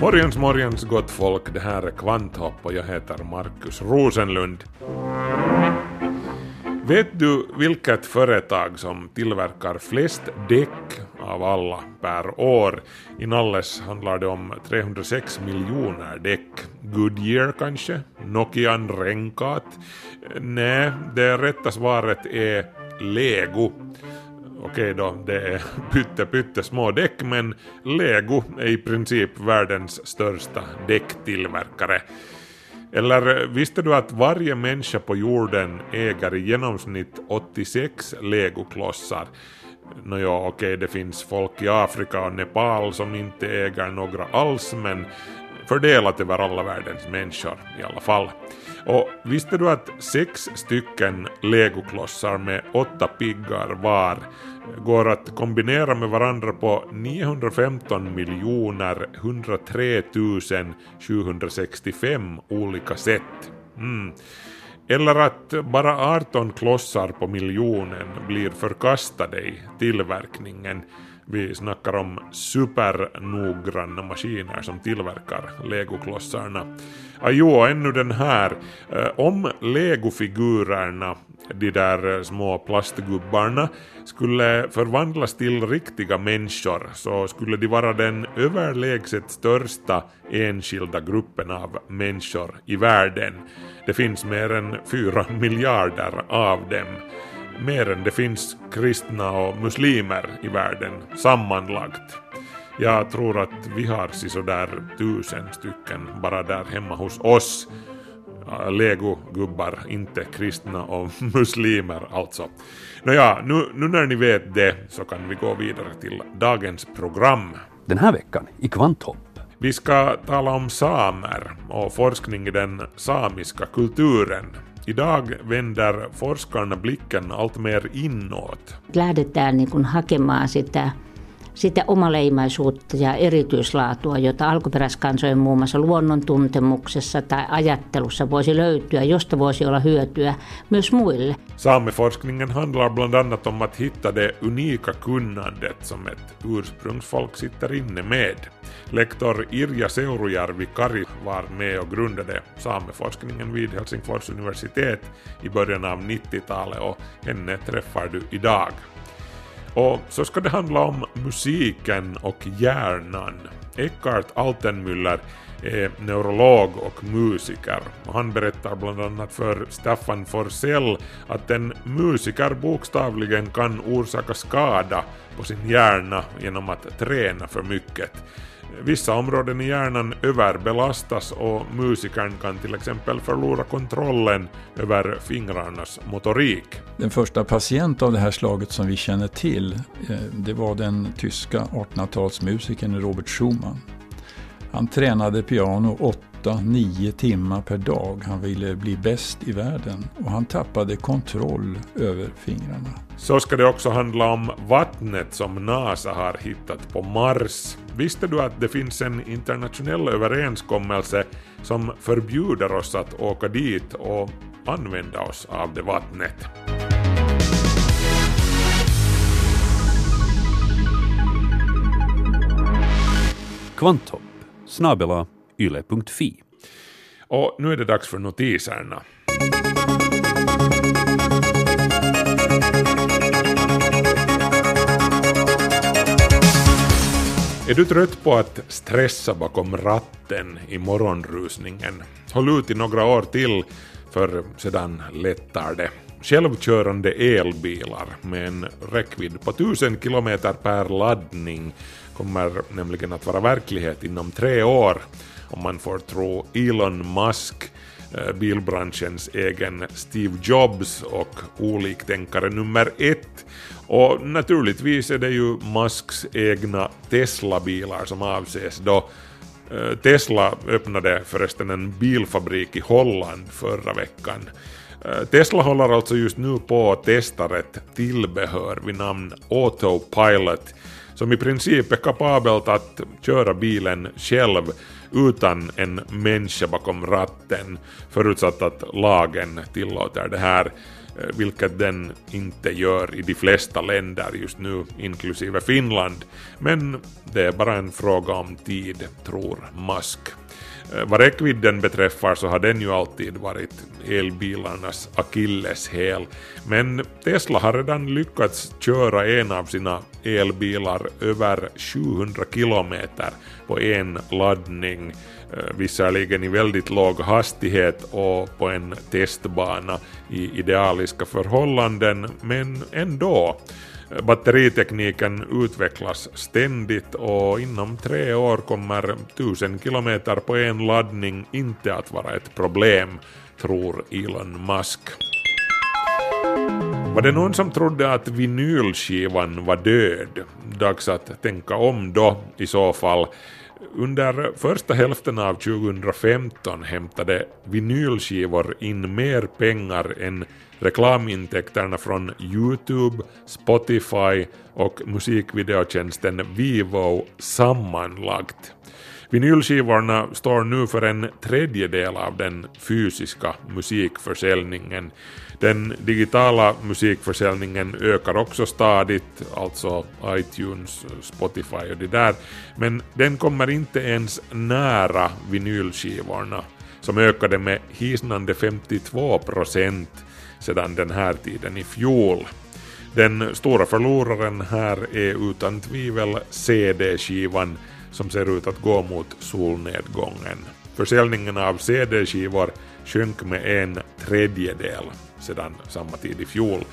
Morgens, morgens gott folk, det här är Kvanthopp och jag heter Markus Rosenlund. Vet du vilket företag som tillverkar flest däck av alla per år? I Nalles handlar det om 306 miljoner däck. Goodyear kanske? Nokian Renkat? Nej, det rätta svaret är Lego. Okej då, det är pytte pytte små däck men Lego är i princip världens största däcktillverkare. Eller visste du att varje människa på jorden äger i genomsnitt 86 legoklossar? Nåja, okej, det finns folk i Afrika och Nepal som inte äger några alls, men fördelat över alla världens människor i alla fall. Och visste du att sex stycken legoklossar med åtta piggar var går att kombinera med varandra på 915 miljoner 103 765 olika sätt. Mm. Eller att bara 18 klossar på miljonen blir förkastade i tillverkningen. Vi snackar om supernoggranna maskiner som tillverkar legoklossarna. Ah, jo, ännu den här. Eh, om legofigurerna, de där eh, små plastgubbarna, skulle förvandlas till riktiga människor så skulle de vara den överlägset största enskilda gruppen av människor i världen. Det finns mer än fyra miljarder av dem mer än det finns kristna och muslimer i världen sammanlagt. Jag tror att vi har sådär tusen stycken bara där hemma hos oss. Legogubbar, inte kristna och muslimer alltså. Nåja, nu, nu när ni vet det så kan vi gå vidare till dagens program. Den här veckan i Kvanthopp. Vi ska tala om samer och forskning i den samiska kulturen. Idag vänder forskarna blicken allt mer inåt. lähdetään niin kuin hakemaan sitä, sitä omaleimaisuutta ja erityislaatua, jota alkuperäiskansojen muun muassa luonnon tuntemuksessa tai ajattelussa voisi löytyä, josta voisi olla hyötyä myös muille. Sameforskningen handlar bland annat om att hitta det unika kunnandet som ett ursprungsfolk sitter inne med. Lektor Irja Seurujärvi Kari var med och grundade sameforskningen vid Helsingfors universitet i början av 90-talet och henne träffar du idag. Och så ska det handla om musiken och hjärnan. Eckhart Altenmüller är neurolog och musiker. Och han berättar bland annat för Staffan Forsell att en musiker bokstavligen kan orsaka skada på sin hjärna genom att träna för mycket. Vissa områden i hjärnan överbelastas och musikern kan till exempel förlora kontrollen över fingrarnas motorik. Den första patient av det här slaget som vi känner till, eh, det var den tyska 1800-talsmusikern Robert Schumann. Han tränade piano 8-9 timmar per dag. Han ville bli bäst i världen och han tappade kontroll över fingrarna. Så ska det också handla om vattnet som NASA har hittat på Mars. Visste du att det finns en internationell överenskommelse som förbjuder oss att åka dit och använda oss av det vattnet? Kvanthopp, snabela yle.fi. Och nu är det dags för notiserna. Är du trött på att stressa bakom ratten i morgonrusningen? Håll ut i några år till, för sedan lättar det. Självkörande elbilar med en räckvidd på 1000 km per laddning kommer nämligen att vara verklighet inom tre år om man får tro Elon Musk, eh, bilbranschens egen Steve Jobs och oliktänkare nummer ett. Och naturligtvis är det ju Musks egna Tesla-bilar som avses då. Eh, Tesla öppnade förresten en bilfabrik i Holland förra veckan. Eh, Tesla håller alltså just nu på att testa ett tillbehör vid namn Autopilot som i princip är kapabelt att köra bilen själv utan en människa bakom ratten förutsatt att lagen tillåter det här Eh, vilket den inte gör i de flesta länder just nu, inklusive Finland. Men det är bara en fråga om tid, tror Musk. Eh, vad räckvidden beträffar så har den ju alltid varit elbilarnas akilleshäl. Men Tesla har redan lyckats köra en av sina elbilar över 700 kilometer på en laddning. Eh, visserligen i väldigt låg hastighet och på en testbana i idealiska förhållanden, men ändå. Batteritekniken utvecklas ständigt och inom tre år kommer 1000 kilometer på en laddning inte att vara ett problem, tror Elon Musk. Var det någon som trodde att vinylskivan var död? Dags att tänka om då i så fall. Under första hälften av 2015 hämtade vinylskivor in mer pengar än reklamintäkterna från Youtube, Spotify och musikvideotjänsten Vivo sammanlagt. Vinylskivorna står nu för en tredjedel av den fysiska musikförsäljningen. Den digitala musikförsäljningen ökar också stadigt, alltså iTunes, Spotify och det där, men den kommer inte ens nära vinylskivorna som ökade med hisnande 52 procent sedan den här tiden i fjol. Den stora förloraren här är utan tvivel CD-skivan som ser ut att gå mot solnedgången. Försäljningen av CD-skivor sjönk med en tredjedel sedan samma tid i fjol.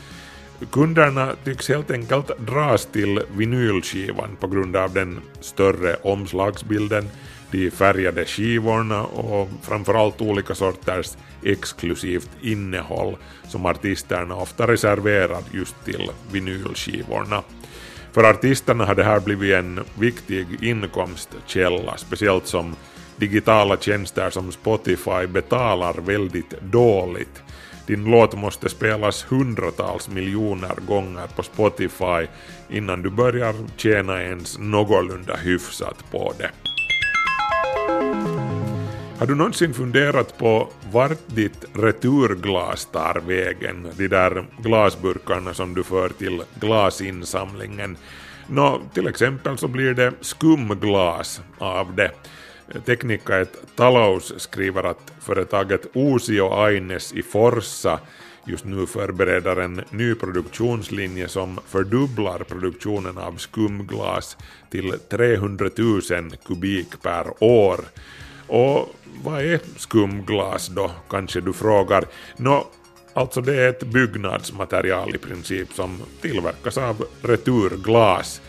Kunderna tycks helt enkelt dras till vinylskivan på grund av den större omslagsbilden, de färgade skivorna och framförallt olika sorters exklusivt innehåll som artisterna ofta reserverar just till vinylskivorna. För artisterna har det här blivit en viktig inkomstkälla, speciellt som digitala tjänster som Spotify betalar väldigt dåligt. Din låt måste spelas hundratals miljoner gånger på Spotify innan du börjar tjäna ens någorlunda hyfsat på det. Har du någonsin funderat på vart ditt returglas tar vägen? De där glasburkarna som du för till glasinsamlingen. Nå, till exempel så blir det skumglas av det. Teknika ett Talous skriver att företaget Osio Aines i Forsa just nu förbereder en ny produktionslinje som fördubblar produktionen av skumglas till 300 000 kubik per år. Och vad är skumglas då, kanske du frågar? Nå, alltså det är ett byggnadsmaterial i princip som tillverkas av returglas.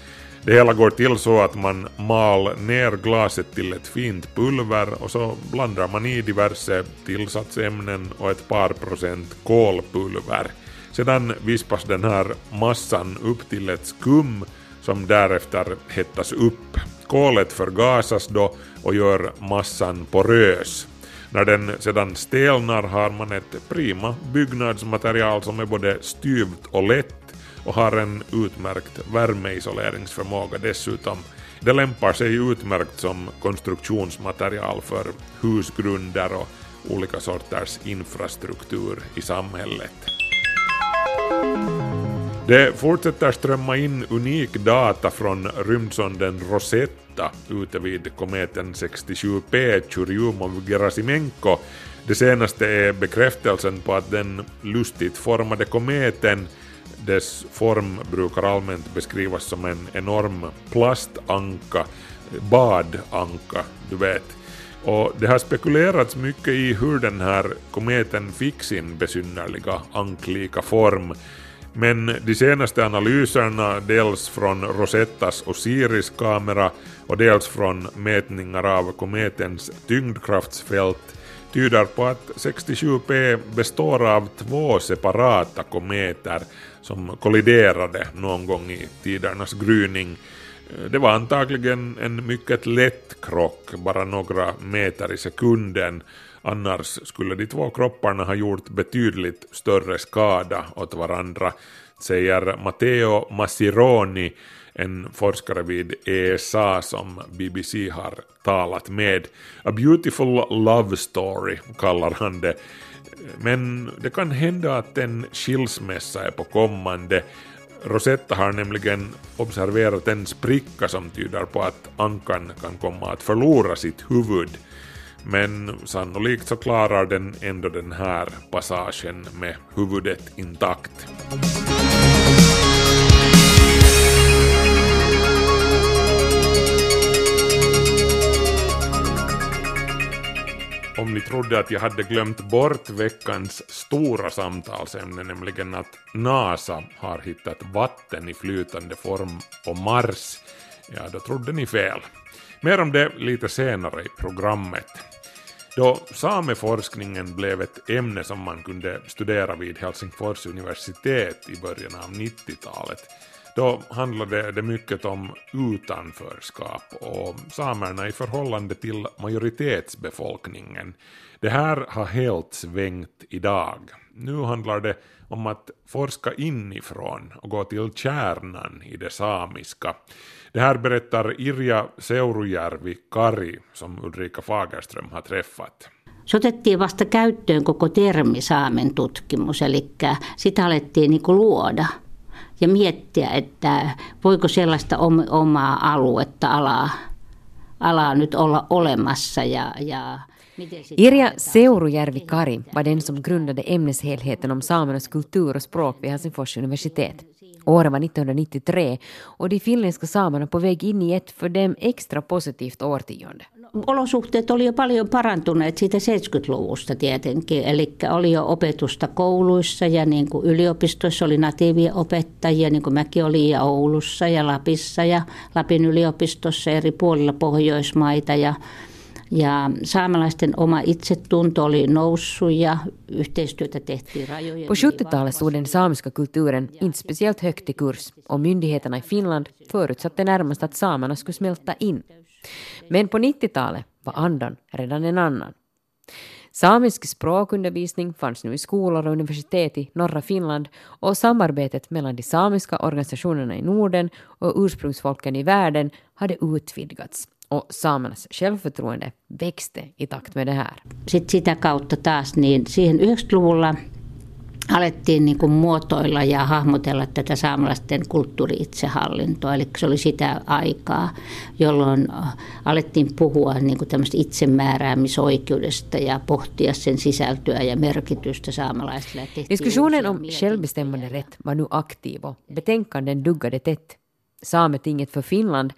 Det hela går till så att man mal ner glaset till ett fint pulver och så blandar man i diverse tillsatsämnen och ett par procent kolpulver. Sedan vispas den här massan upp till ett skum som därefter hettas upp. Kolet förgasas då och gör massan porös. När den sedan stelnar har man ett prima byggnadsmaterial som är både styvt och lätt och har en utmärkt värmeisoleringsförmåga dessutom. Det lämpar sig utmärkt som konstruktionsmaterial för husgrunder och olika sorters infrastruktur i samhället. Det fortsätter strömma in unik data från rymdsonden Rosetta ute vid kometen 67P Churyumov-Gerasimenko. Det senaste är bekräftelsen på att den lustigt formade kometen dess form brukar allmänt beskrivas som en enorm plastanka, badanka, du vet. Och det har spekulerats mycket i hur den här kometen fick sin besynnerliga anklika form. Men de senaste analyserna, dels från Rosettas Osiris-kamera och dels från mätningar av kometens tyngdkraftsfält, tyder på att 67P består av två separata kometer som kolliderade någon gång i tidernas gryning. Det var antagligen en mycket lätt krock, bara några meter i sekunden. Annars skulle de två kropparna ha gjort betydligt större skada åt varandra, säger Matteo Massironi, en forskare vid ESA som BBC har talat med. A beautiful love story kallar han det. Men det kan hända att en skilsmässa är på kommande. Rosetta har nämligen observerat en spricka som tyder på att ankan kan komma att förlora sitt huvud. Men sannolikt så klarar den ändå den här passagen med huvudet intakt. Om ni trodde att jag hade glömt bort veckans stora samtalsämne, nämligen att NASA har hittat vatten i flytande form på Mars, ja då trodde ni fel. Mer om det lite senare i programmet. Då sameforskningen blev ett ämne som man kunde studera vid Helsingfors universitet i början av 90-talet då handlade det mycket om utanförskap och samerna i förhållande till majoritetsbefolkningen. Det här har helt svängt idag. Nu handlar det om att forska inifrån och gå till kärnan i det samiska. Det här berättar Irja Seurujärvi Kari som Ulrika Fagerström har träffat. Se otettiin vasta käyttöön koko termi saamen tutkimus, eli sitä alettiin niin luoda ja miettiä, että voiko sellaista omaa aluetta, alaa, alaa nyt olla olemassa ja, ja Irja Seurujärvi Kari var den som grundade ämneshelheten om samernas kultur och språk vid Helsingfors universitet. Året var 1993 och de finländska samerna på väg in i ett för dem extra positivt årtionde. Olosuhteet oli jo paljon parantuneet siitä 70-luvusta tietenkin. Eli oli jo opetusta kouluissa ja niin kuin yliopistoissa oli natiivien opettajia, niin kuin mäkin olin ja Oulussa ja Lapissa ja Lapin yliopistossa eri puolilla Pohjoismaita. Ja ja saamelaisten oma itsetunto oli noussut ja yhteistyötä tehtiin rajojen På 70-talet stod den samiska kulturen inte speciellt högt i kurs och myndigheterna i Finland förutsatte närmast att samerna skulle smälta in. Men på 90-talet var andan redan en annan. Samisk språkundervisning fanns nu i skolor och universitet i norra Finland och samarbetet mellan de samiska organisationerna i Norden och ursprungsfolken i världen hade utvidgats och samernas självförtroende växte i takt med det här. Sitten sitä kautta taas, niin siihen 90-luvulla alettiin niin kuin muotoilla ja hahmotella tätä saamelaisten kulttuuri-itsehallintoa. Eli se oli sitä aikaa, jolloin alettiin puhua niin kuin tämmöistä itsemääräämisoikeudesta ja pohtia sen sisältöä ja merkitystä saamelaisille. Diskussionen om självbestämmande rätt var nu aktiv och betänkanden duggade tätt. Sametinget för Finland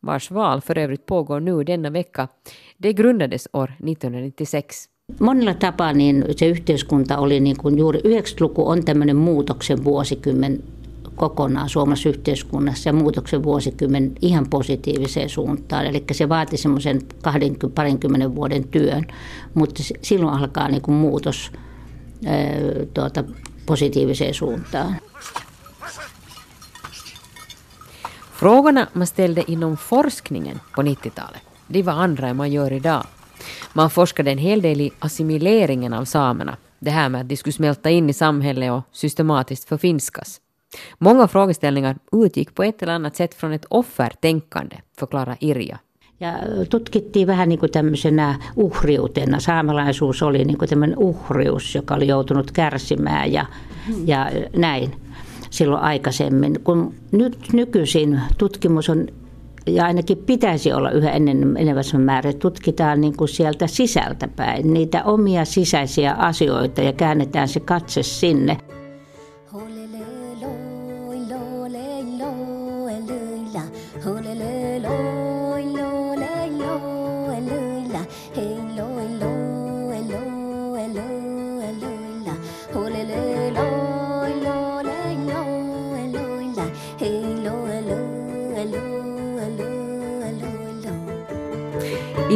vars val för övrigt pågår nu denna vecka, det grundades år 1996. Monella tapaa niin se yhteiskunta oli niin kuin juuri 90-luku on tämmöinen muutoksen vuosikymmen kokonaan suomalaisessa yhteiskunnassa ja muutoksen vuosikymmen ihan positiiviseen suuntaan. Eli se vaati semmoisen 20, parinkymmenen vuoden työn, mutta silloin alkaa niin kuin muutos tuota, positiiviseen suuntaan. Frågorna man ställde inom forskningen på 90-talet, de var andra än man gör idag. Man forskade en hel del i assimileringen av samerna, det här med att de skulle smälta in i samhället och systematiskt förfinskas. Många frågeställningar utgick på ett eller annat sätt från ett offertänkande, förklarar Irja. Ja tutkittiin vähän niin kuin tämmöisenä uhriutena. Saamelaisuus oli niin kuin tämmöinen uhrius, joka oli joutunut kärsimään ja, ja näin silloin aikaisemmin. Kun nyt nykyisin tutkimus on ja ainakin pitäisi olla yhä ennen, enenevässä määrin, tutkitaan niin kuin sieltä sisältäpäin niitä omia sisäisiä asioita ja käännetään se katse sinne.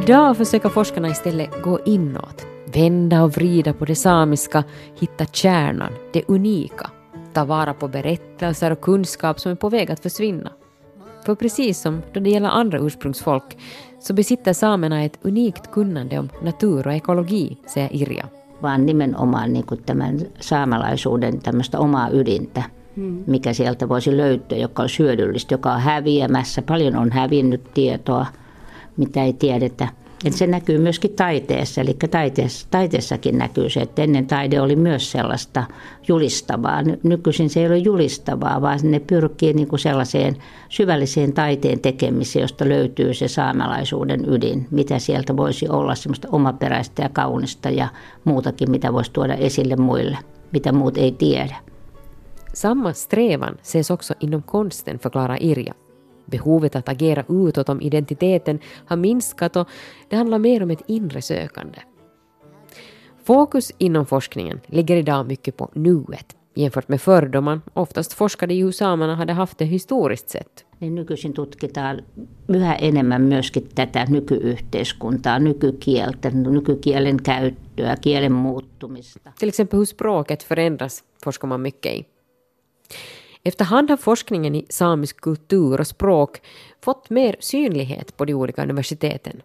Idag försöker forskarna istället gå inåt, vända och vrida på det samiska, hitta kärnan, det unika, ta vara på berättelser och kunskap som är på väg att försvinna. För precis som då det gäller andra ursprungsfolk så besitter samerna ett unikt kunnande om natur och ekologi, säger Irja. Vaan nimenomaan niin kuin tämän saamelaisuuden tämmöistä omaa ydintä, mikä sieltä voisi löytyä, joka on hyödyllistä, joka on häviämässä. Paljon on hävinnyt tietoa, mitä ei tiedetä. Et se näkyy myöskin taiteessa, eli taiteessa, taiteessakin näkyy se, että ennen taide oli myös sellaista julistavaa. Ny- Nykyisin se ei ole julistavaa, vaan ne pyrkii niin kuin sellaiseen syvälliseen taiteen tekemiseen, josta löytyy se saamelaisuuden ydin. Mitä sieltä voisi olla semmoista omaperäistä ja kaunista ja muutakin, mitä voisi tuoda esille muille, mitä muut ei tiedä. Samma strävan ses också inom konsten, förklarar Irja. Behovet att agera utåt om identiteten har minskat och det handlar mer om ett inre sökande. Fokus inom forskningen ligger idag mycket på nuet jämfört med förr då man oftast forskade i hur samerna hade haft det historiskt sett. Niin nykyisin tutkitaan yhä enemmän myöskin tätä nykyyhteiskuntaa, nykykieltä, nykykielen käyttöä, kielen muuttumista. Till exempel hur språket förändras forskar man mycket i. Efterhand har forskningen i samisk kultur och språk fått mer synlighet på de olika universiteten.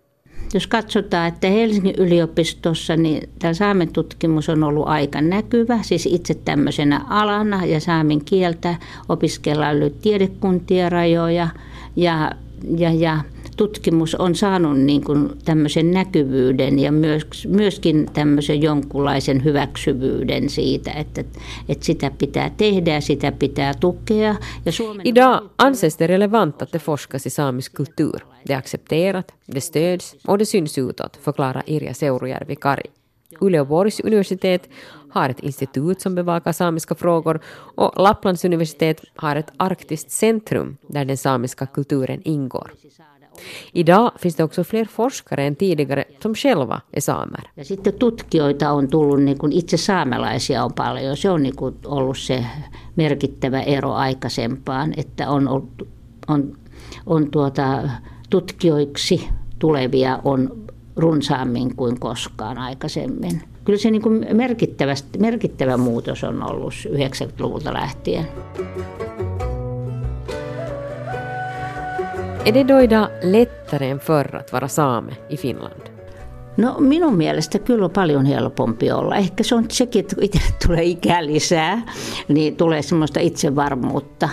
Jos katsotaan, että Helsingin yliopistossa niin tämä saamen tutkimus on ollut aika näkyvä, siis itse tämmöisenä alana ja saamen kieltä opiskellaan yli tiedekuntien rajoja ja, ja, ja tutkimus on saanut niin kuin tämmöisen näkyvyyden ja myös, myöskin tämmöisen jonkunlaisen hyväksyvyyden siitä, että, että sitä pitää tehdä ja sitä pitää tukea. Ja Suomen Idag anses det relevant att det forskas i samisk kultur. Det är accepterat, det stöds och det syns utåt, förklarar Irja Seurujärvi Kari. Uleåborgs universitet har ett institut som bevakar samiska frågor och Lapplands universitet har ett arktiskt centrum där den samiska kulturen ingår. Idag finns det också fler forskare än tidigare som själva är samer. Ja sitten tutkijoita on tullut, niin kuin itse saamelaisia on paljon. Se on niin kuin ollut se merkittävä ero aikaisempaan, että on, on, on tuota, tutkijoiksi tulevia on runsaammin kuin koskaan aikaisemmin. Kyllä se niin kuin merkittävä muutos on ollut 90-luvulta lähtien. Är det då idag lättare än förr att vara same i Finland? No minun mielestä kyllä on paljon helpompi olla. Ehkä se on sekin, että kun itse tulee ikää lisää, niin tulee semmoista itsevarmuutta.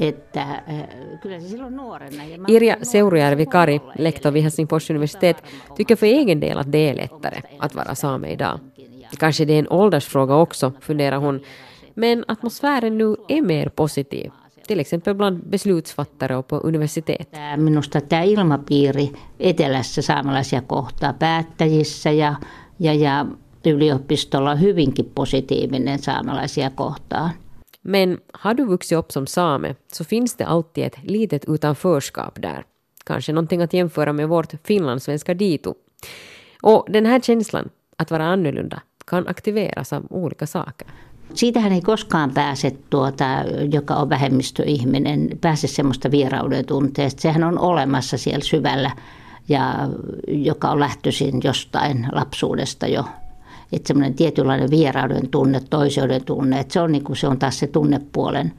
Että äh, kyllä se silloin nuorena. Ja Irja Seurujärvi Kari, lektor vid Helsingfors universitet, tycker för egen del att det är lättare att vara same idag. Kanske det är en åldersfråga också, funderar hon. Men atmosfären nu är mer positiv. Till exempel bland beslutsfattare och på universitet. Minusta tämä ilmapiiri etelässä saamelaisia kohtaa päättäjissä ja, ja, ja yliopistolla on hyvinkin positiivinen saamelaisia kohtaan. Men har du vuxit upp som same så finns det alltid ett litet utanförskap där. Kanske någonting att jämföra med vårt finlandssvenska dito. Och den här känslan, att vara annorlunda, kan aktiveras av olika saker. Siitähän ei koskaan pääse, tuota, joka on vähemmistöihminen, pääse semmoista vierauden tunteesta. Sehän on olemassa siellä syvällä ja joka on lähtöisin jostain lapsuudesta jo. Että semmoinen tietynlainen vierauden tunne, toiseuden tunne, että se on, niin kuin, se on taas se tunnepuolen.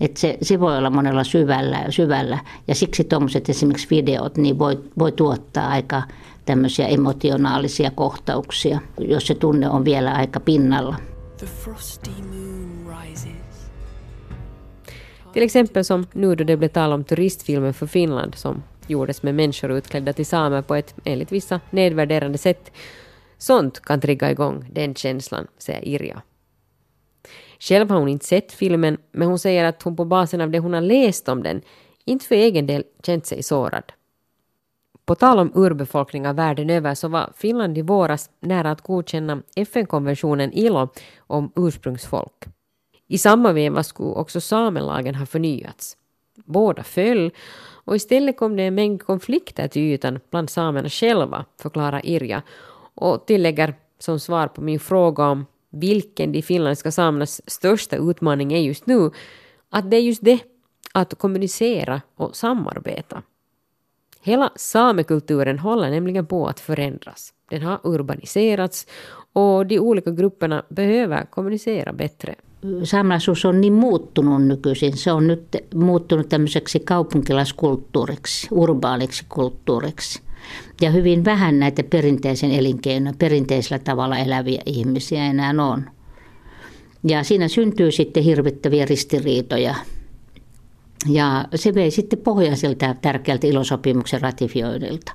Että se, se voi olla monella syvällä, syvällä ja siksi tuommoiset esimerkiksi videot niin voi, voi tuottaa aika tämmöisiä emotionaalisia kohtauksia, jos se tunne on vielä aika pinnalla. The frosty moon rises. Till exempel som nu då det blev tal om turistfilmen för Finland som gjordes med människor utklädda till samer på ett enligt vissa nedvärderande sätt. Sånt kan trigga igång den känslan, säger Irja. Själv har hon inte sett filmen, men hon säger att hon på basen av det hon har läst om den inte för egen del känt sig sårad. På tal om urbefolkningar världen över så var Finland i våras nära att godkänna FN-konventionen ILO om ursprungsfolk. I samma veva skulle också samelagen ha förnyats. Båda föll och istället kom det en mängd konflikter till ytan bland samerna själva, förklarar Irja och tillägger som svar på min fråga om vilken de finländska samernas största utmaning är just nu, att det är just det, att kommunicera och samarbeta. Hela samekulturen håller nämligen på att förändras. Den har urbaniserats och de olika grupperna behöver kommunicera bättre. saamelaisuus on niin muuttunut nykyisin. Se on nyt muuttunut tämmöiseksi kaupunkilaiskulttuuriksi, urbaaniksi kulttuuriksi. Ja hyvin vähän näitä perinteisen elinkeinoja, perinteisellä tavalla eläviä ihmisiä enää on. Ja siinä syntyy sitten hirvittäviä ristiriitoja. Ja se vei sitten pohjaiselta tärkeältä ilosopimuksen ratifioinnilta.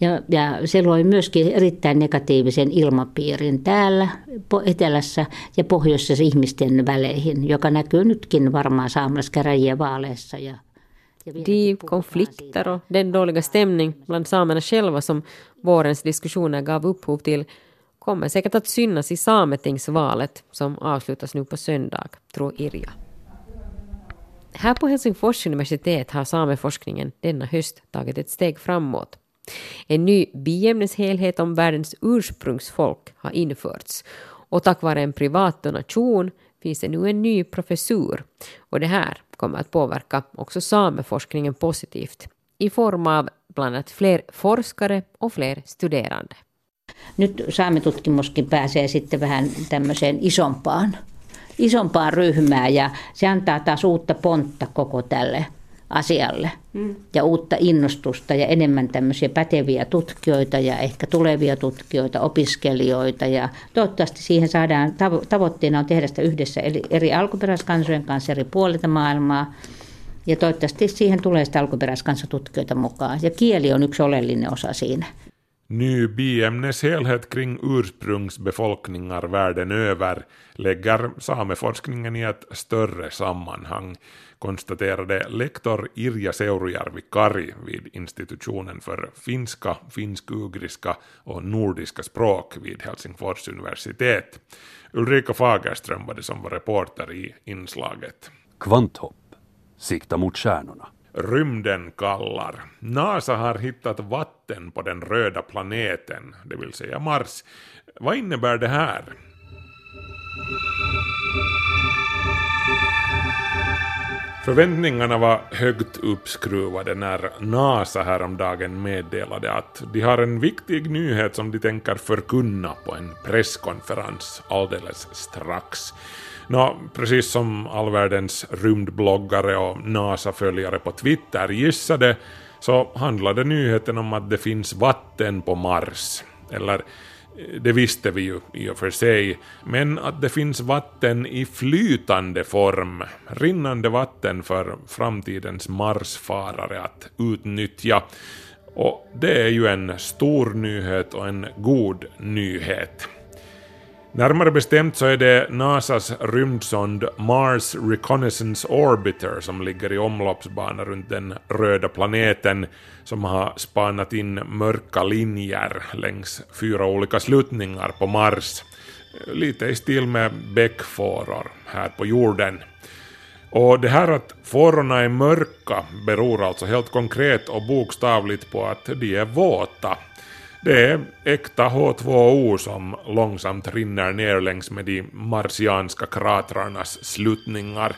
Ja, ja se loi myöskin erittäin negatiivisen ilmapiirin täällä etelässä ja pohjoisessa ihmisten väleihin, joka näkyy nytkin varmaan saamelaiskäräjien vaaleissa. Ja, ja De konflikter och den dåliga stämning bland samerna själva som vårens diskussioner gav upphov till kommer säkert att synas i sametingsvalet som avslutas nu på söndag, tror Irja. Här på Helsingfors universitet har sameforskningen denna höst tagit ett steg framåt. En ny biämneshelhet om världens ursprungsfolk har införts och tack vare en privat donation finns det nu en ny professur och det här kommer att påverka också sameforskningen positivt i form av bland annat fler forskare och fler studerande. Nyt saametutkimuskin pääsee sitten vähän tämmöiseen isompaan, isompaan ryhmään ja se antaa taas uutta pontta koko tälle asialle mm. ja uutta innostusta ja enemmän tämmöisiä päteviä tutkijoita ja ehkä tulevia tutkijoita, opiskelijoita ja toivottavasti siihen saadaan, tavoitteena on tehdä sitä yhdessä eri, eri alkuperäiskansojen kanssa eri puolilta maailmaa ja toivottavasti siihen tulee sitä alkuperäiskansatutkijoita mukaan ja kieli on yksi oleellinen osa siinä. Ny biämneshelhet kring ursprungsbefolkningar världen över lägger sameforskningen i ett större sammanhang, konstaterade lektor Irja Seurujärvi Kari vid institutionen för finska, finsk-ugriska och nordiska språk vid Helsingfors universitet. Ulrika Fagerström var det som var reporter i inslaget. Kvanthopp. Sikta mot stjärnorna. Rymden kallar. NASA har hittat vatten på den röda planeten, det vill säga Mars. Vad innebär det här? Förväntningarna var högt uppskruvade när NASA häromdagen meddelade att de har en viktig nyhet som de tänker förkunna på en presskonferens alldeles strax. Nå, precis som all världens rymdbloggare och NASA-följare på Twitter gissade så handlade nyheten om att det finns vatten på Mars. Eller det visste vi ju i och för sig, men att det finns vatten i flytande form, rinnande vatten för framtidens Marsfarare att utnyttja. Och det är ju en stor nyhet och en god nyhet. Närmare bestämt så är det NASAs rymdsond Mars Reconnaissance Orbiter som ligger i omloppsbana runt den röda planeten som har spanat in mörka linjer längs fyra olika sluttningar på Mars. Lite i stil med bäckfåror här på jorden. Och det här att fårorna är mörka beror alltså helt konkret och bokstavligt på att de är våta. Det är äkta H2O som långsamt rinner ner längs med de marsianska kratrarnas sluttningar.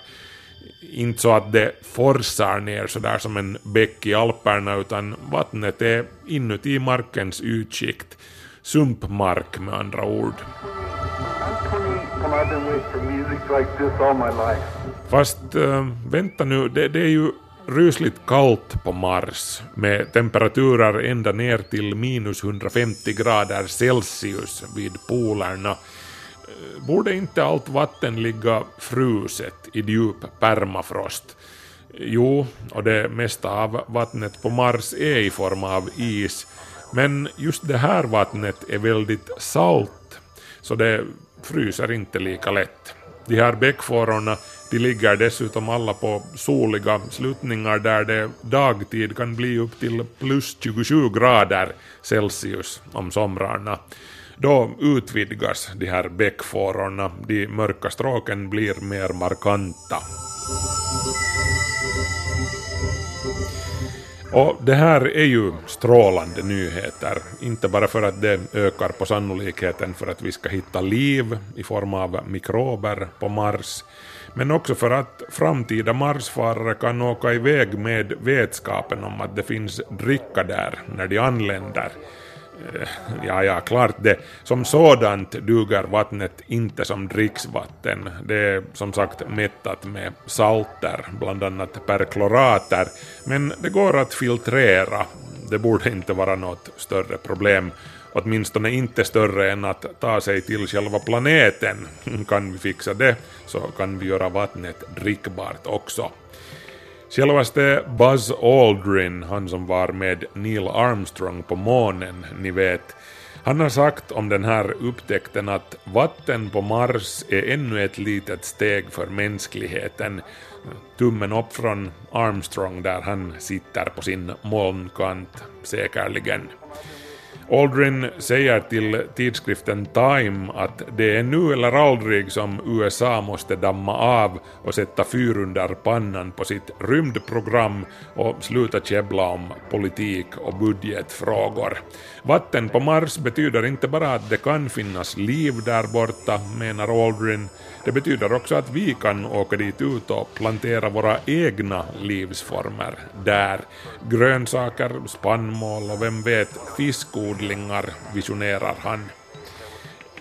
Inte så att det forsar ner sådär som en bäck i Alperna utan vattnet är inuti markens ytskikt. Sumpmark med andra ord. Fast äh, vänta nu, det, det är ju rysligt kallt på Mars med temperaturer ända ner till minus 150 grader Celsius vid polerna. Eh, borde inte allt vatten ligga fruset i djup permafrost? Jo, och det mesta av vattnet på Mars är i form av is, men just det här vattnet är väldigt salt, så det fryser inte lika lätt. De här bäckfårorna de ligger dessutom alla på soliga sluttningar där det dagtid kan bli upp till plus 27 grader Celsius om somrarna. Då utvidgas de här bäckfårorna, de mörka stråken blir mer markanta. Och det här är ju strålande nyheter, inte bara för att det ökar på sannolikheten för att vi ska hitta liv i form av mikrober på Mars, men också för att framtida Marsfarare kan åka iväg med vetskapen om att det finns dricka där när de anländer. Eh, ja, ja, klart det. Som sådant duger vattnet inte som dricksvatten. Det är som sagt mättat med salter, bland annat perklorater, men det går att filtrera. Det borde inte vara något större problem. Åtminstone inte större än att ta sig till själva planeten. Kan vi fixa det så kan vi göra vattnet drickbart också. Självaste Buzz Aldrin, han som var med Neil Armstrong på månen, ni vet, han har sagt om den här upptäckten att vatten på Mars är ännu ett litet steg för mänskligheten. Tummen upp från Armstrong där han sitter på sin molnkant, säkerligen. Aldrin säger till tidskriften Time att det är nu eller aldrig som USA måste damma av och sätta fyr under pannan på sitt rymdprogram och sluta käbbla om politik och budgetfrågor. Vatten på Mars betyder inte bara att det kan finnas liv där borta, menar Aldrin. Det betyder också att vi kan åka dit ut och plantera våra egna livsformer där. Grönsaker, spannmål och vem vet fiskodlingar visionerar han.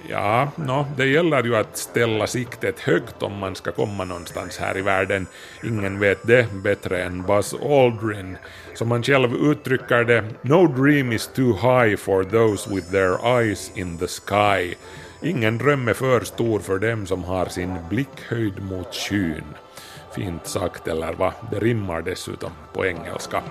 Ja, no, det gäller ju att ställa siktet högt om man ska komma någonstans här i världen. Ingen vet det bättre än Buzz Aldrin. Som han själv uttrycker det, “No dream is too high for those with their eyes in the sky”. Ingen dröm är för stor för dem som har sin blick höjd mot skyn. Fint sagt, eller vad? Det rimmar dessutom på engelska.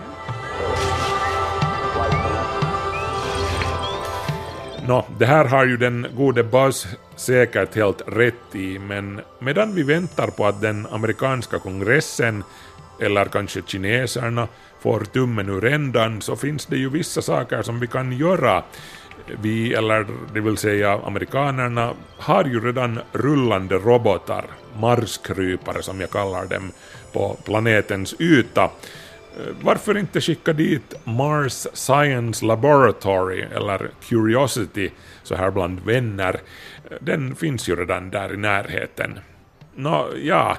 Nå, det här har ju den gode Buzz säkert helt rätt i, men medan vi väntar på att den amerikanska kongressen, eller kanske kineserna, får tummen ur ändan så finns det ju vissa saker som vi kan göra. Vi, eller det vill säga amerikanerna, har ju redan rullande robotar, marskrypare som jag kallar dem, på planetens yta. Eh, varför inte skicka dit Mars Science Laboratory eller Curiosity så här bland vänner? Eh, den finns ju redan där i närheten. Nå, ja,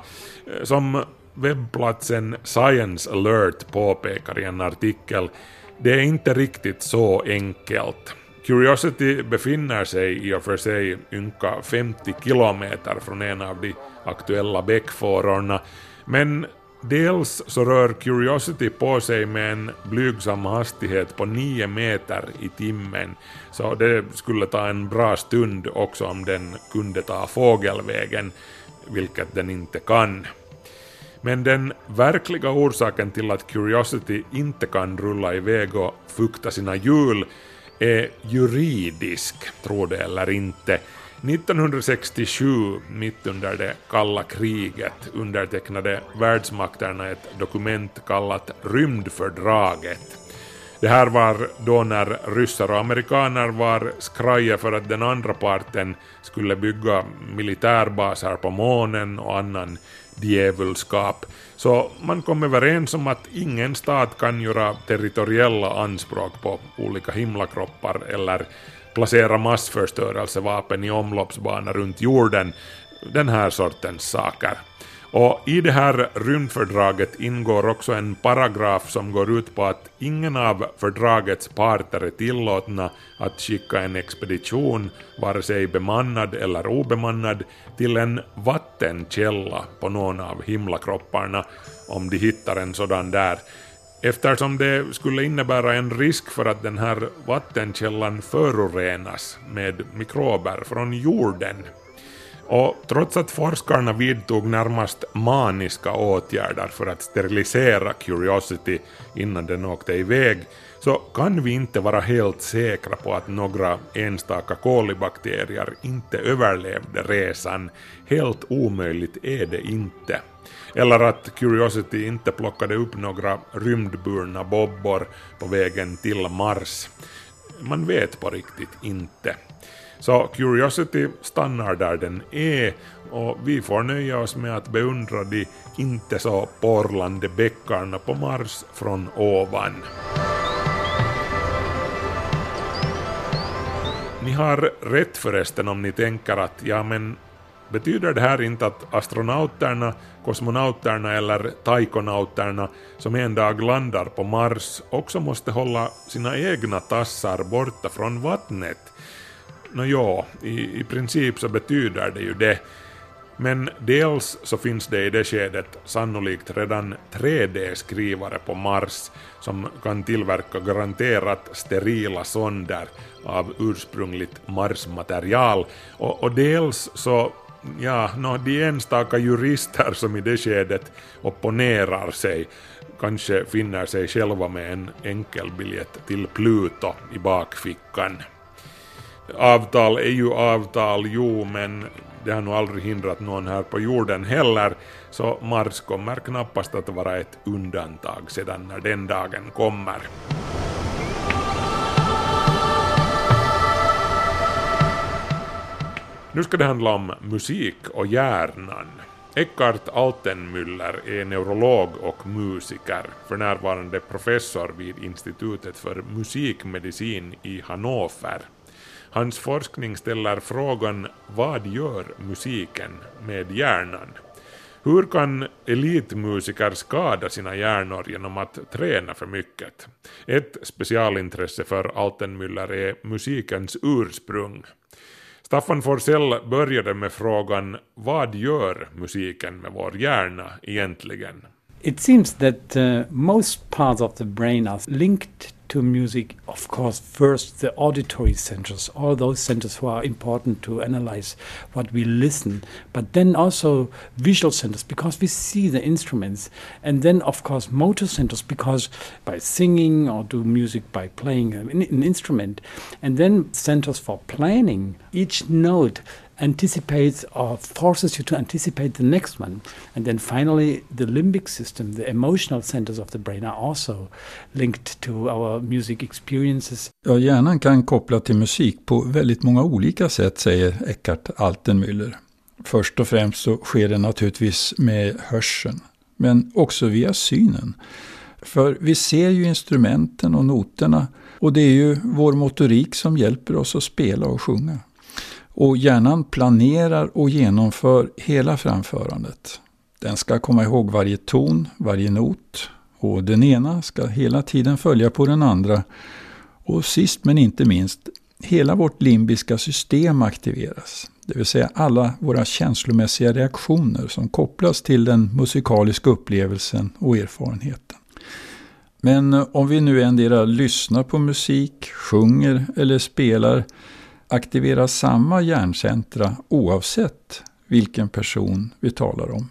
eh, som webbplatsen Science Alert påpekar i en artikel, det är inte riktigt så enkelt. Curiosity befinner sig i och för sig ynka 50 kilometer från en av de aktuella bäckfårorna, men Dels så rör Curiosity på sig med en blygsam hastighet på 9 meter i timmen, så det skulle ta en bra stund också om den kunde ta fågelvägen, vilket den inte kan. Men den verkliga orsaken till att Curiosity inte kan rulla iväg och fukta sina hjul är juridisk, tro det eller inte. 1967, mitt under det kalla kriget, undertecknade världsmakterna ett dokument kallat Rymdfördraget. Det här var då när ryssar och amerikaner var skraja för att den andra parten skulle bygga militärbaser på månen och annan djävulskap. Så man kom överens om att ingen stat kan göra territoriella anspråk på olika himlakroppar eller placera massförstörelsevapen i omloppsbana runt jorden, den här sortens saker. Och i det här rymdfördraget ingår också en paragraf som går ut på att ingen av fördragets parter är tillåtna att skicka en expedition, vare sig bemannad eller obemannad, till en vattenkälla på någon av himlakropparna, om de hittar en sådan där, eftersom det skulle innebära en risk för att den här vattenkällan förorenas med mikrober från jorden. Och trots att forskarna vidtog närmast maniska åtgärder för att sterilisera Curiosity innan den åkte iväg, så kan vi inte vara helt säkra på att några enstaka kolibakterier inte överlevde resan. Helt omöjligt är det inte. Eller att Curiosity inte plockade upp några rymdburna bobbor på vägen till Mars. Man vet på riktigt inte. Så Curiosity stannar där den är och vi får nöja oss med att beundra de inte så porlande bäckarna på Mars från ovan. Ni har rätt förresten om ni tänker att ja men betyder det här inte att astronauterna, kosmonauterna eller taikonauterna som en dag landar på Mars också måste hålla sina egna tassar borta från vattnet? Nå ja, i, i princip så betyder det ju det. Men dels så finns det i det skedet sannolikt redan 3D-skrivare på Mars som kan tillverka garanterat sterila sonder av ursprungligt Marsmaterial och, och dels så ja, no, de enstaka jurister som i det skedet opponerar sig kanske finner sig själva med en enkelbiljett till Pluto i bakfickan. Avtal e är ju avtal, jo, men det har nog aldrig hindrat någon här på jorden heller, så Mars kommer knappast att vara ett undantag sedan när den dagen kommer. Nu ska det handla om musik och hjärnan. Eckhart Altenmüller är neurolog och musiker, för närvarande professor vid Institutet för musikmedicin i Hannover. Hans forskning ställer frågan vad gör musiken med hjärnan? Hur kan elitmusiker skada sina hjärnor genom att träna för mycket? Ett specialintresse för Altenmüller är musikens ursprung. Staffan Forsell började med frågan vad gör musiken med vår hjärna egentligen? It seems that uh, most parts of the brain are linked to music, of course, first the auditory centers, all those centers who are important to analyze what we listen, but then also visual centers because we see the instruments, and then, of course, motor centers because by singing or do music by playing an, an instrument, and then centers for planning. Each note anticipates or forces you to anticipate the next one. And then finally, the limbic system, the emotional centers of the brain, are also linked to our music experiences. Ja, hjärnan kan koppla till musik på väldigt många olika sätt, säger Eckhart Altenmüller. Först och främst så sker det naturligtvis med hörseln, men också via synen. För vi ser ju instrumenten och noterna och det är ju vår motorik som hjälper oss att spela och sjunga. Och hjärnan planerar och genomför hela framförandet. Den ska komma ihåg varje ton, varje not och den ena ska hela tiden följa på den andra. Och sist men inte minst, hela vårt limbiska system aktiveras. Det vill säga alla våra känslomässiga reaktioner som kopplas till den musikaliska upplevelsen och erfarenheten. Men om vi nu endera lyssnar på musik, sjunger eller spelar aktiveras samma hjärncentra oavsett vilken person vi talar om?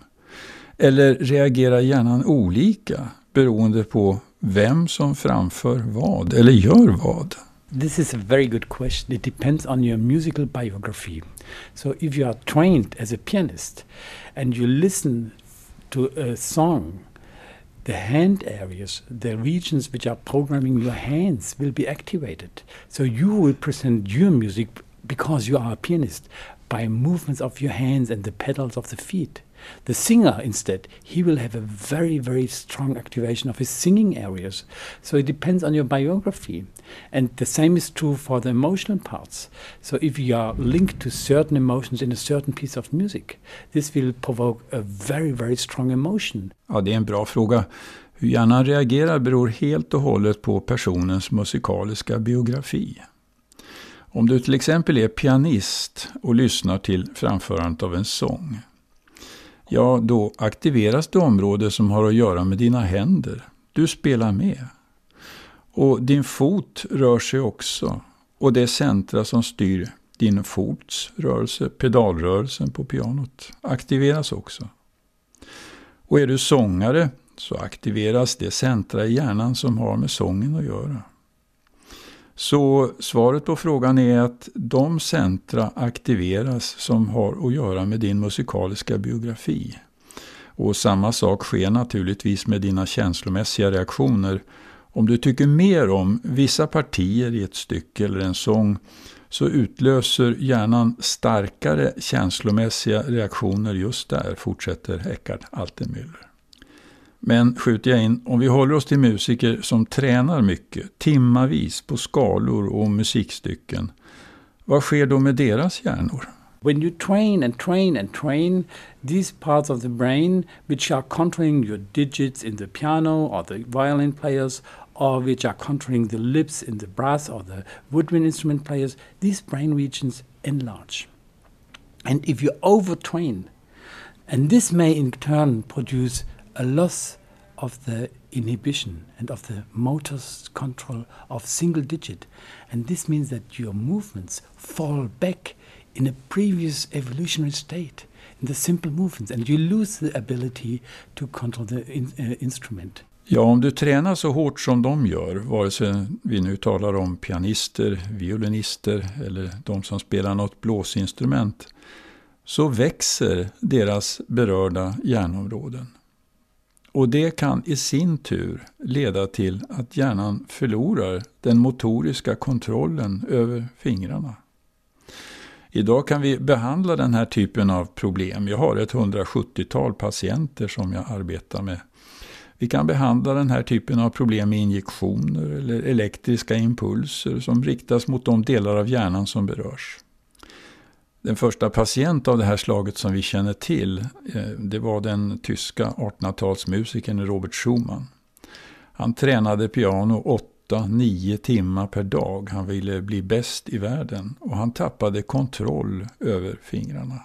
Eller reagerar hjärnan olika beroende på vem som framför vad eller gör vad? This is a very good question. It depends on your musical biography. So, if you are trained as a pianist and you listen to a song the hand areas, the regions which are programming your hands will be activated. So you will present your music because you are a pianist by movements of your hands and the pedals of the feet. The singer, instead, he will have a very, very strong activation of his singing areas. So it depends on your biography. And the same is true for the emotional parts. So if you are linked to certain emotions in a certain piece of music, this will provoke a very, very strong emotion. Ja, det är en bra fråga. Hur hjärnan reagerar beror helt och hållet på personens musikaliska biografi. Om du till exempel är pianist och lyssnar till framförandet av en sång ja då aktiveras det område som har att göra med dina händer. Du spelar med. Och din fot rör sig också. Och det centra som styr din fots rörelse, pedalrörelsen på pianot, aktiveras också. Och är du sångare så aktiveras det centra i hjärnan som har med sången att göra. Så svaret på frågan är att de centra aktiveras som har att göra med din musikaliska biografi. Och samma sak sker naturligtvis med dina känslomässiga reaktioner. Om du tycker mer om vissa partier i ett stycke eller en sång så utlöser hjärnan starkare känslomässiga reaktioner just där, fortsätter Eckart Altenmüller. Men skjuter jag in, om vi håller oss till musiker som tränar mycket, timmavis på skalor och musikstycken, vad sker då med deras hjärnor? When you train and train and train, these parts of the brain which are controlling your digits in the piano or the violin players, or which are controlling the lips in the brass or the woodwind instrument players, these brain regions enlarge. And if you overtrain, and this may in turn produce a loss of the inhibition and of the motor control of single digit. And this means that your movements fall back in a previous evolutionary state, in the simple movements, and you lose the ability to control the in, uh, instrument. Ja, om du tränar så hårt som de gör, vare sig vi nu talar om pianister, violinister eller de som spelar något blåsinstrument, så växer deras berörda hjärnområden. Och det kan i sin tur leda till att hjärnan förlorar den motoriska kontrollen över fingrarna. Idag kan vi behandla den här typen av problem. Jag har ett 170-tal patienter som jag arbetar med. Vi kan behandla den här typen av problem med injektioner eller elektriska impulser som riktas mot de delar av hjärnan som berörs. Den första patient av det här slaget som vi känner till, eh, det var den tyska 1800-talsmusikern Robert Schumann. Han tränade piano 8-9 timmar per dag. Han ville bli bäst i världen och han tappade kontroll över fingrarna.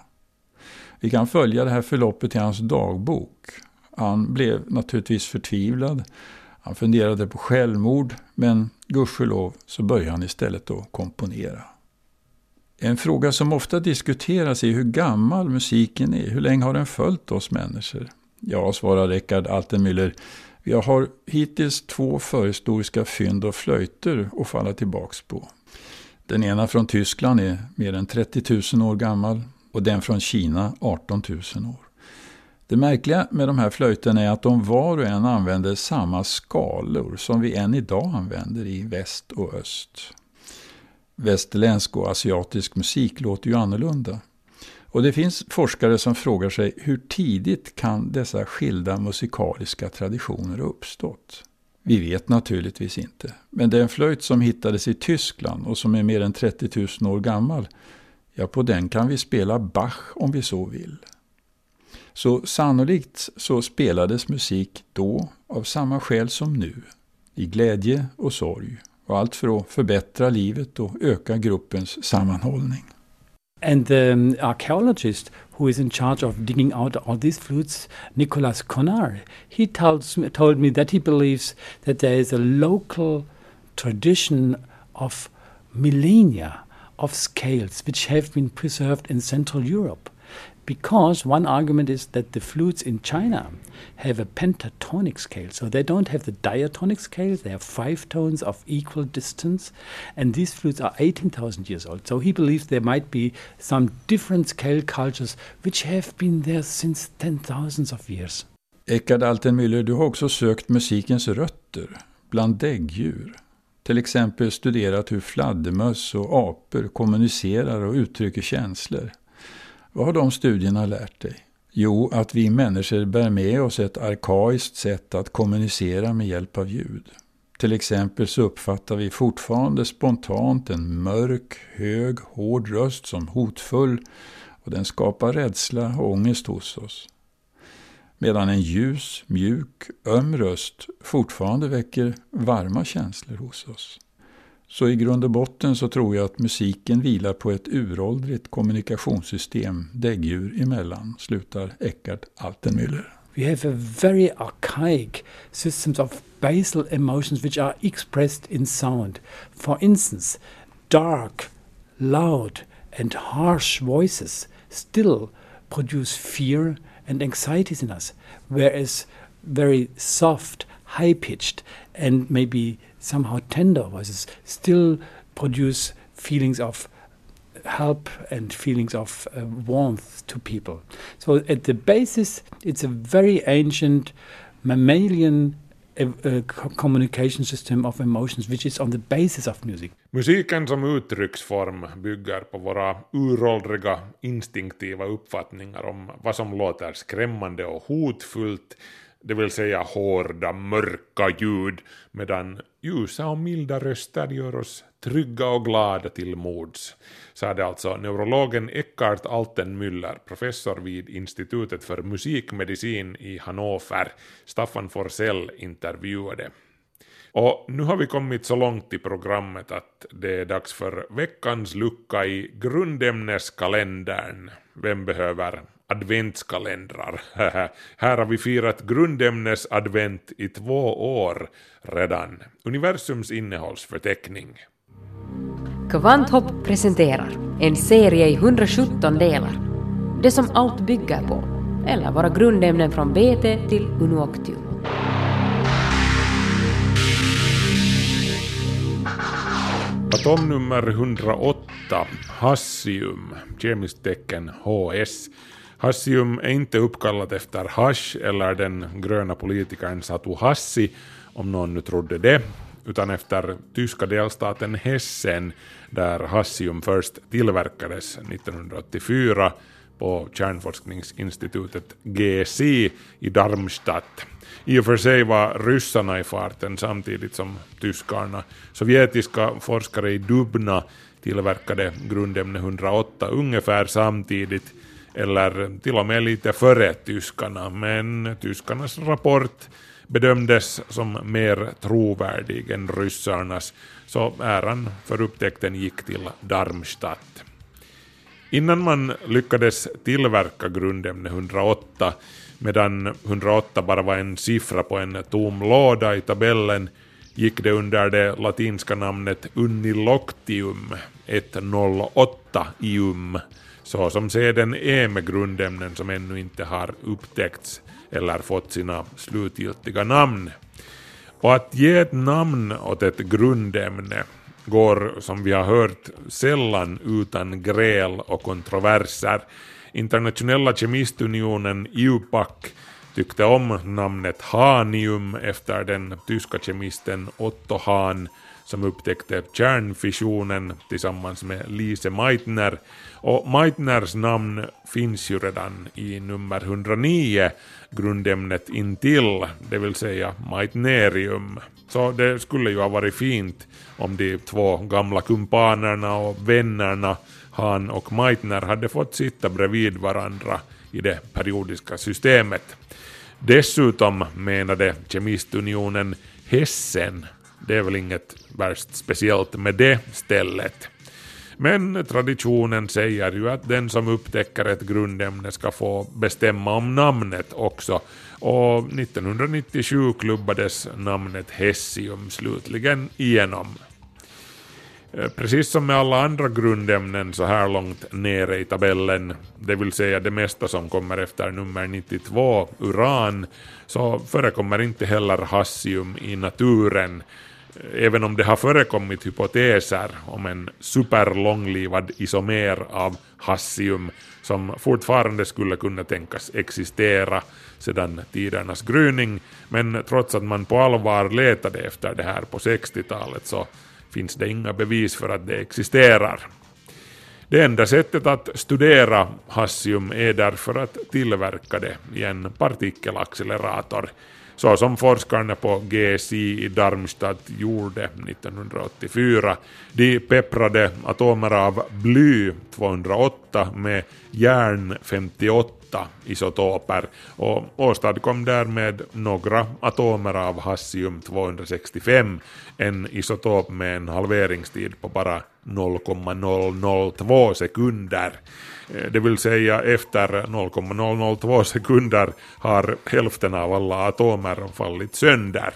Vi kan följa det här förloppet i hans dagbok. Han blev naturligtvis förtvivlad. Han funderade på självmord men gudskelov så började han istället att komponera. En fråga som ofta diskuteras är hur gammal musiken är. Hur länge har den följt oss människor? Ja, svarar Rickard Altenmüller. Vi har hittills två förhistoriska fynd och flöjter att falla tillbaks på. Den ena från Tyskland är mer än 30 000 år gammal och den från Kina 18 000 år. Det märkliga med de här flöjterna är att de var och en använder samma skalor som vi än idag använder i väst och öst västerländsk och asiatisk musik låter ju annorlunda. Och det finns forskare som frågar sig hur tidigt kan dessa skilda musikaliska traditioner ha uppstått? Vi vet naturligtvis inte, men den flöjt som hittades i Tyskland och som är mer än 30 000 år gammal, ja på den kan vi spela Bach om vi så vill. Så sannolikt så spelades musik då av samma skäl som nu, i glädje och sorg och allt för att förbättra livet och öka gruppens sammanhållning. And the um, archaeologist who is in charge of digging out all these flutes, Nicolas Conard, he tells told me that he believes that there is a local tradition of millennia of scales which have been preserved in Central Europe. Because one argument is that the flutes in China have a pentatonic scale. So they don't have the diatonic scale, they have five tones of equal distance, and these flutes are 18,000 years old. So he believes there might be some different scale cultures which have been there since 10,000 of years. Eckhard Altenmüller, du har också sökt musikens rötter bland däggdjur. Till exempel studerat hur fladdermöss och apor kommunicerar och uttrycker känslor. Vad har de studierna lärt dig? Jo, att vi människor bär med oss ett arkaiskt sätt att kommunicera med hjälp av ljud. Till exempel så uppfattar vi fortfarande spontant en mörk, hög, hård röst som hotfull och den skapar rädsla och ångest hos oss. Medan en ljus, mjuk, öm röst fortfarande väcker varma känslor hos oss. Så i grund och botten så tror jag att musiken vilar på ett uråldrigt kommunikationssystem däggdjur emellan, slutar Eckart Altenmüller. We have a very archaic systems of basal emotions which are expressed in sound. For instance, dark, loud and harsh voices still produce fear and anxieties in us, whereas very soft, high pitched, and maybe somehow tender voices still produce feelings of help and feelings of uh, warmth to people. So, at the basis, it's a very ancient mammalian uh, uh communication system of emotions which is on the basis of music. Musiken som uttrycksform bygger på våra uråldriga instinktiva uppfattningar om vad som låter skrämmande och hotfullt det vill säga hårda, mörka ljud, medan ljusa och milda röster gör oss trygga och glada till mods, sade alltså neurologen Eckhart Altenmüller, professor vid Institutet för musikmedicin i Hannover. Staffan Forsell intervjuade. Och nu har vi kommit så långt i programmet att det är dags för veckans lucka i grundämneskalendern. Vem behöver adventskalendrar? Här har vi firat grundämnesadvent i två år redan. Universums innehållsförteckning. Kvanthopp presenterar en serie i 117 delar. Det som allt bygger på, eller våra grundämnen från BT till Unuoctium. Atomnummer 108, hassium, kemiskt tecken HS. Hassium är inte uppkallat efter hash eller den gröna politikern Satu Hassi, om någon nu trodde det, utan efter tyska delstaten Hessen där hassium först tillverkades 1984 på kärnforskningsinstitutet GSI i Darmstadt. I och för sig var ryssarna i farten samtidigt som tyskarna. Sovjetiska forskare i Dubna tillverkade grundämne 108 ungefär samtidigt, eller till och med lite före tyskarna, men tyskarnas rapport bedömdes som mer trovärdig än ryssarnas, så äran för upptäckten gick till Darmstadt. Innan man lyckades tillverka grundämne 108, medan 108 bara var en siffra på en tom låda i tabellen, gick det under det latinska namnet Uniloctium 108-ium, som seden är med grundämnen som ännu inte har upptäckts eller fått sina slutgiltiga namn. Och att ge ett namn åt ett grundämne går, som vi har hört, sällan utan gräl och kontroverser. Internationella kemistunionen IUPAC tyckte om namnet hanium efter den tyska kemisten Otto Hahn som upptäckte kärnfissionen tillsammans med Lise Meitner. Och Meitners namn finns ju redan i nummer 109, grundämnet intill, det vill säga Meitnerium. Så det skulle ju ha varit fint om de två gamla kumpanerna och vännerna Han och Meitner hade fått sitta bredvid varandra i det periodiska systemet. Dessutom menade Kemistunionen Hessen, det är väl inget värst speciellt med det stället. Men traditionen säger ju att den som upptäcker ett grundämne ska få bestämma om namnet också och 1997 klubbades namnet Hessium slutligen igenom. Eh, precis som med alla andra grundämnen så här långt nere i tabellen, det vill säga det mesta som kommer efter nummer 92, uran, så förekommer inte heller hassium i naturen, även om det har förekommit hypoteser om en superlånglivad isomer av hassium som fortfarande skulle kunna tänkas existera sedan tidernas gryning, men trots att man på allvar letade efter det här på 60-talet så finns det inga bevis för att det existerar. Det enda sättet att studera hassium är därför att tillverka det i en partikelaccelerator, så som forskarna på GSI i Darmstadt gjorde 1984. De pepprade atomer av bly 208 med järn 58 isotoper och åstadkom därmed några atomer av hassium 265, en isotop med en halveringstid på bara 0,002 sekunder. Eh, det vill säga efter 0,002 sekunder har hälften av alla atomer fallit sönder.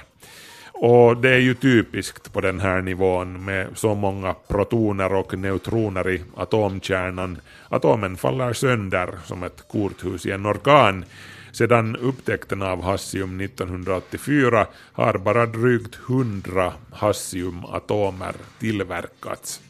Och det är ju typiskt på den här nivån med så många protoner och neutroner i atomkärnan. Atomen faller sönder som ett korthus i en orkan. Sedan upptäckten av hassium 1984 har bara drygt 100 hassiumatomer tillverkats.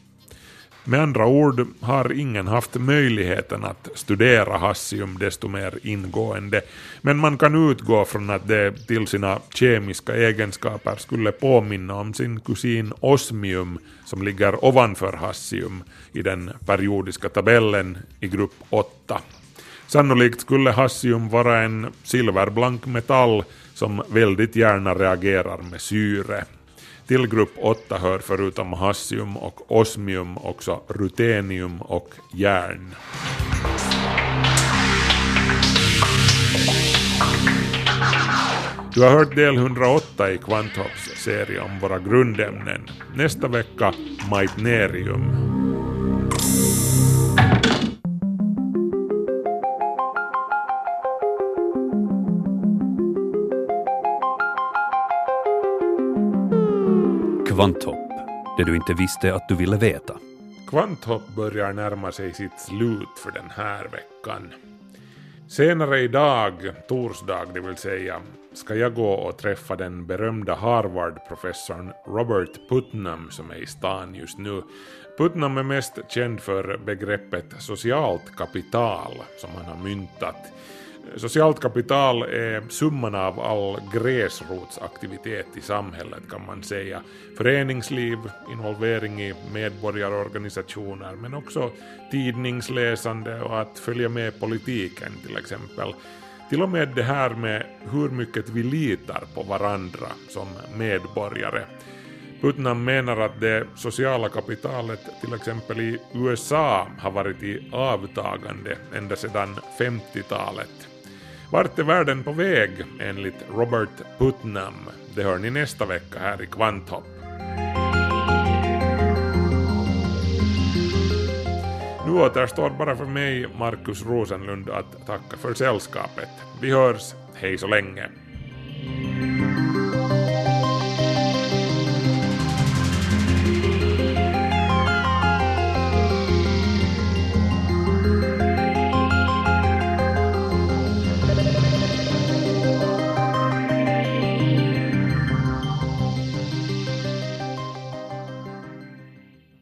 Med andra ord har ingen haft möjligheten att studera hassium desto mer ingående, men man kan utgå från att det till sina kemiska egenskaper skulle påminna om sin kusin osmium som ligger ovanför hassium i den periodiska tabellen i grupp 8. Sannolikt skulle hassium vara en silverblank metall som väldigt gärna reagerar med syre. Till grupp 8 hör förutom hassium och osmium också rutenium och järn. Du har hört del 108 i Kvanthopps serie om våra grundämnen. Nästa vecka Meitnerium. Kvanthopp, det du inte visste att du ville veta. Kvanthopp börjar närma sig sitt slut för den här veckan. Senare idag, torsdag det vill säga, ska jag gå och träffa den berömda Harvard-professorn Robert Putnam som är i stan just nu. Putnam är mest känd för begreppet socialt kapital som han har myntat. Socialt kapital är summan av all gräsrotsaktivitet i samhället kan man säga. Föreningsliv, involvering i medborgarorganisationer men också tidningsläsande och att följa med politiken till exempel. Till och med det här med hur mycket vi litar på varandra som medborgare. Putnam menar att det sociala kapitalet till exempel i USA har varit i avtagande ända sedan 50-talet. Vart är världen på väg enligt Robert Putnam? Det hör ni nästa vecka här i Kvanthopp. Nu återstår bara för mig, Markus Rosenlund, att tacka för sällskapet. Vi hörs, hej så länge.